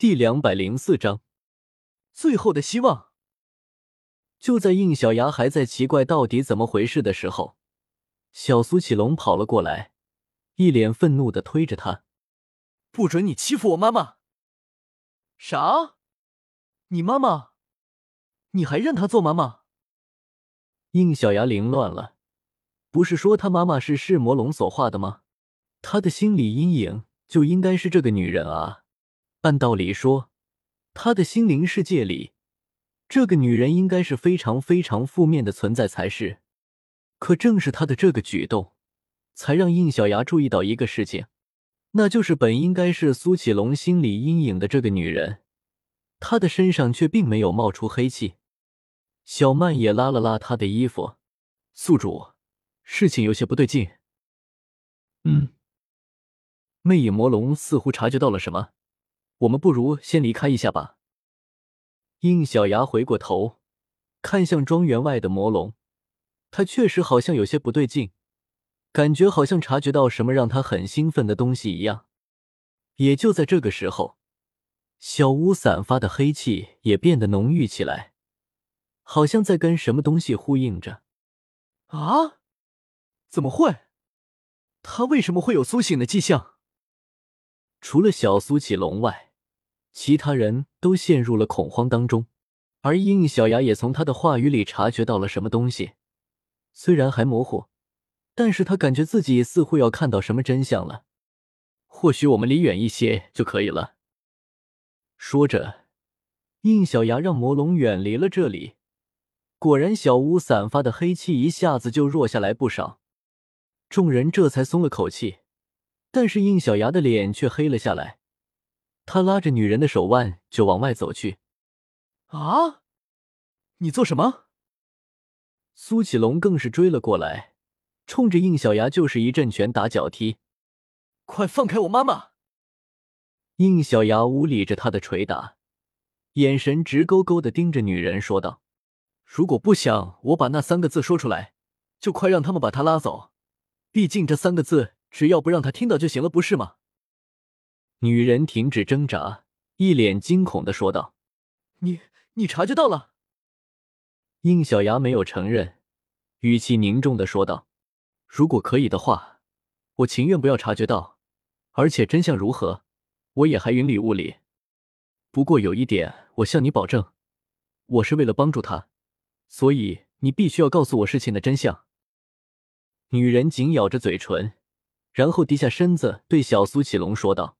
第两百零四章，最后的希望。就在应小牙还在奇怪到底怎么回事的时候，小苏启龙跑了过来，一脸愤怒的推着他：“不准你欺负我妈妈！”“啥？你妈妈？你还认她做妈妈？”应小牙凌乱了，不是说他妈妈是噬魔龙所化的吗？他的心理阴影就应该是这个女人啊！按道理说，他的心灵世界里，这个女人应该是非常非常负面的存在才是。可正是他的这个举动，才让应小牙注意到一个事情，那就是本应该是苏启龙心理阴影的这个女人，她的身上却并没有冒出黑气。小曼也拉了拉他的衣服，宿主，事情有些不对劲。嗯，魅影魔龙似乎察觉到了什么。我们不如先离开一下吧。应小牙回过头，看向庄园外的魔龙，他确实好像有些不对劲，感觉好像察觉到什么让他很兴奋的东西一样。也就在这个时候，小屋散发的黑气也变得浓郁起来，好像在跟什么东西呼应着。啊？怎么会？他为什么会有苏醒的迹象？除了小苏启龙外。其他人都陷入了恐慌当中，而应小牙也从他的话语里察觉到了什么东西，虽然还模糊，但是他感觉自己似乎要看到什么真相了。或许我们离远一些就可以了。说着，应小牙让魔龙远离了这里。果然，小屋散发的黑气一下子就弱下来不少，众人这才松了口气。但是应小牙的脸却黑了下来。他拉着女人的手腕就往外走去。啊！你做什么？苏启龙更是追了过来，冲着应小牙就是一阵拳打脚踢。快放开我妈妈！应小牙无理着他的捶打，眼神直勾勾的盯着女人，说道：“如果不想我把那三个字说出来，就快让他们把他拉走。毕竟这三个字，只要不让他听到就行了，不是吗？”女人停止挣扎，一脸惊恐的说道：“你，你察觉到了？”应小牙没有承认，语气凝重的说道：“如果可以的话，我情愿不要察觉到，而且真相如何，我也还云里雾里。不过有一点，我向你保证，我是为了帮助他，所以你必须要告诉我事情的真相。”女人紧咬着嘴唇，然后低下身子对小苏启龙说道。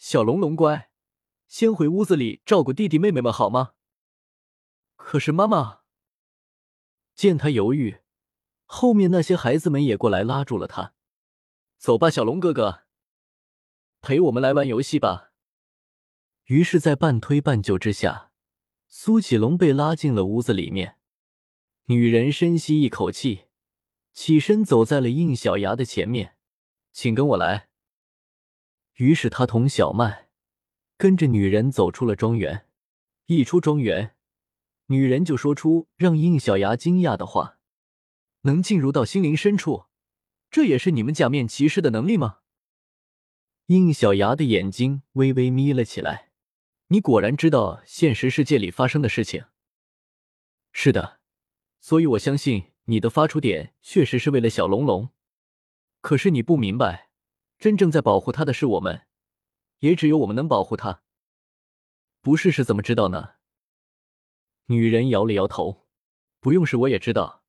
小龙龙乖，先回屋子里照顾弟弟妹妹们好吗？可是妈妈见他犹豫，后面那些孩子们也过来拉住了他。走吧，小龙哥哥，陪我们来玩游戏吧。于是，在半推半就之下，苏启龙被拉进了屋子里面。女人深吸一口气，起身走在了应小牙的前面，请跟我来。于是他同小曼跟着女人走出了庄园。一出庄园，女人就说出让应小牙惊讶的话：“能进入到心灵深处，这也是你们假面骑士的能力吗？”应小牙的眼睛微微眯了起来：“你果然知道现实世界里发生的事情。”“是的，所以我相信你的发出点确实是为了小龙龙。可是你不明白。”真正在保护他的是我们，也只有我们能保护他。不试试怎么知道呢？女人摇了摇头，不用试我也知道，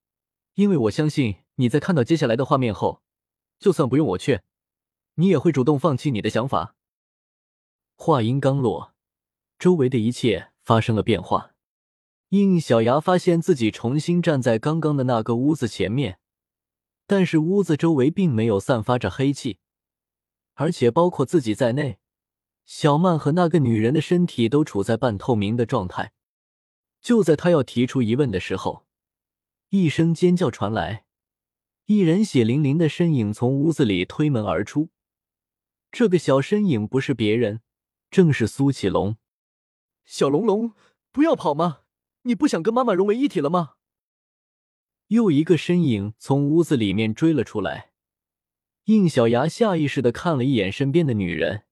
因为我相信你在看到接下来的画面后，就算不用我劝，你也会主动放弃你的想法。话音刚落，周围的一切发生了变化。应小牙发现自己重新站在刚刚的那个屋子前面，但是屋子周围并没有散发着黑气。而且包括自己在内，小曼和那个女人的身体都处在半透明的状态。就在他要提出疑问的时候，一声尖叫传来，一人血淋淋的身影从屋子里推门而出。这个小身影不是别人，正是苏启龙。小龙龙，不要跑吗？你不想跟妈妈融为一体了吗？又一个身影从屋子里面追了出来。应小牙下意识的看了一眼身边的女人，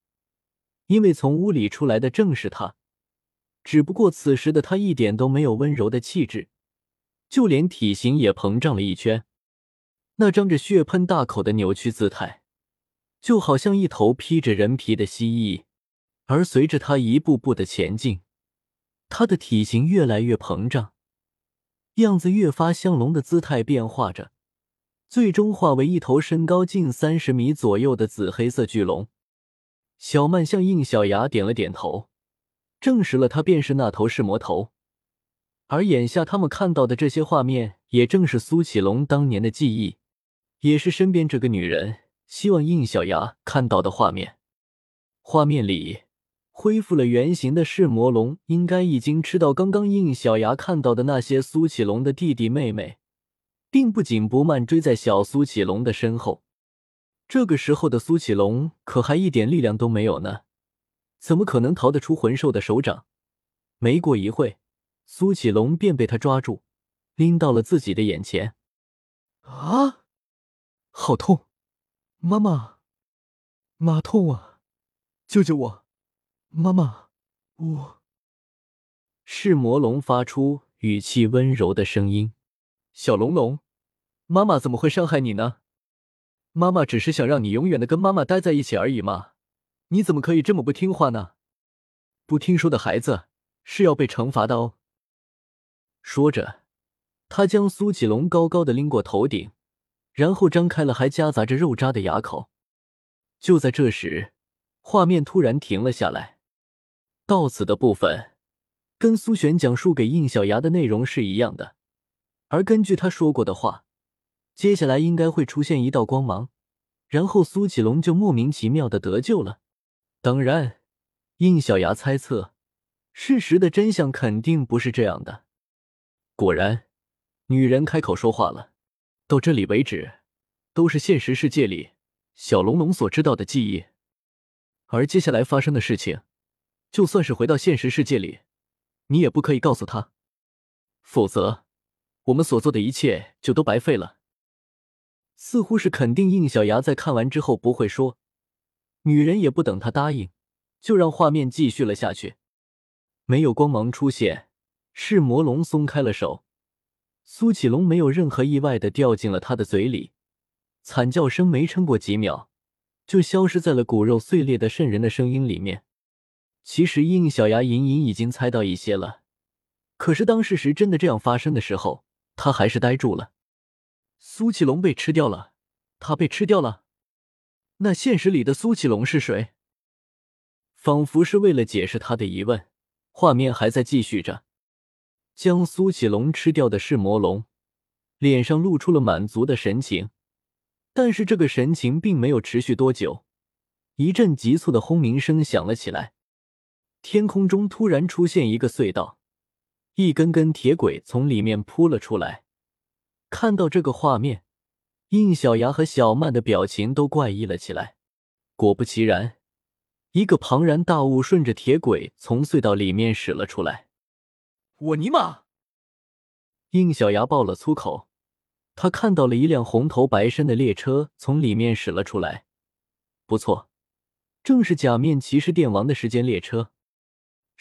因为从屋里出来的正是她。只不过此时的她一点都没有温柔的气质，就连体型也膨胀了一圈，那张着血喷大口的扭曲姿态，就好像一头披着人皮的蜥蜴。而随着他一步步的前进，他的体型越来越膨胀，样子越发像龙的姿态变化着，最终化为一头身高近三十米左右的紫黑色巨龙。小曼向应小牙点了点头。证实了他便是那头噬魔头，而眼下他们看到的这些画面，也正是苏启龙当年的记忆，也是身边这个女人希望应小牙看到的画面。画面里恢复了原形的噬魔龙，应该已经吃到刚刚应小牙看到的那些苏启龙的弟弟妹妹，并不紧不慢追在小苏启龙的身后。这个时候的苏启龙可还一点力量都没有呢。怎么可能逃得出魂兽的手掌？没过一会，苏启龙便被他抓住，拎到了自己的眼前。啊，好痛！妈妈，妈痛啊！救救我！妈妈，我……是魔龙发出语气温柔的声音：“小龙龙，妈妈怎么会伤害你呢？妈妈只是想让你永远的跟妈妈待在一起而已嘛。”你怎么可以这么不听话呢？不听说的孩子是要被惩罚的哦。说着，他将苏启龙高高的拎过头顶，然后张开了还夹杂着肉渣的牙口。就在这时，画面突然停了下来。到此的部分，跟苏璇讲述给应小牙的内容是一样的。而根据他说过的话，接下来应该会出现一道光芒，然后苏启龙就莫名其妙的得救了。当然，应小牙猜测，事实的真相肯定不是这样的。果然，女人开口说话了：“到这里为止，都是现实世界里小龙龙所知道的记忆，而接下来发生的事情，就算是回到现实世界里，你也不可以告诉他，否则，我们所做的一切就都白费了。”似乎是肯定应小牙在看完之后不会说。女人也不等他答应，就让画面继续了下去。没有光芒出现，是魔龙松开了手，苏启龙没有任何意外的掉进了他的嘴里，惨叫声没撑过几秒，就消失在了骨肉碎裂的渗人的声音里面。其实应小牙隐隐已经猜到一些了，可是当事实真的这样发生的时候，他还是呆住了。苏启龙被吃掉了，他被吃掉了。那现实里的苏启龙是谁？仿佛是为了解释他的疑问，画面还在继续着。将苏启龙吃掉的是魔龙，脸上露出了满足的神情，但是这个神情并没有持续多久。一阵急促的轰鸣声响了起来，天空中突然出现一个隧道，一根根铁轨从里面扑了出来。看到这个画面。应小牙和小曼的表情都怪异了起来。果不其然，一个庞然大物顺着铁轨从隧道里面驶了出来。我尼玛！应小牙爆了粗口。他看到了一辆红头白身的列车从里面驶了出来。不错，正是假面骑士电王的时间列车。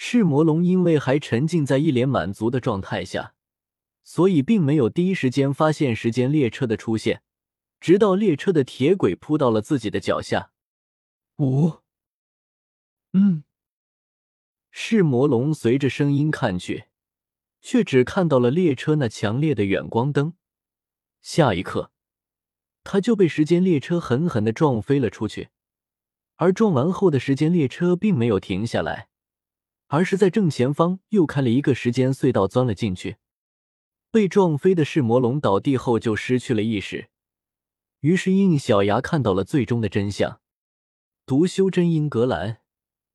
噬魔龙因为还沉浸在一脸满足的状态下，所以并没有第一时间发现时间列车的出现。直到列车的铁轨扑到了自己的脚下，五，嗯，噬魔龙随着声音看去，却只看到了列车那强烈的远光灯。下一刻，他就被时间列车狠狠的撞飞了出去。而撞完后的时间列车并没有停下来，而是在正前方又开了一个时间隧道，钻了进去。被撞飞的噬魔龙倒地后就失去了意识。于是，应小牙看到了最终的真相。读修真英格兰，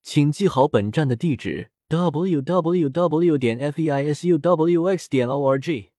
请记好本站的地址：w w w. 点 f e i s u w x. 点 o r g。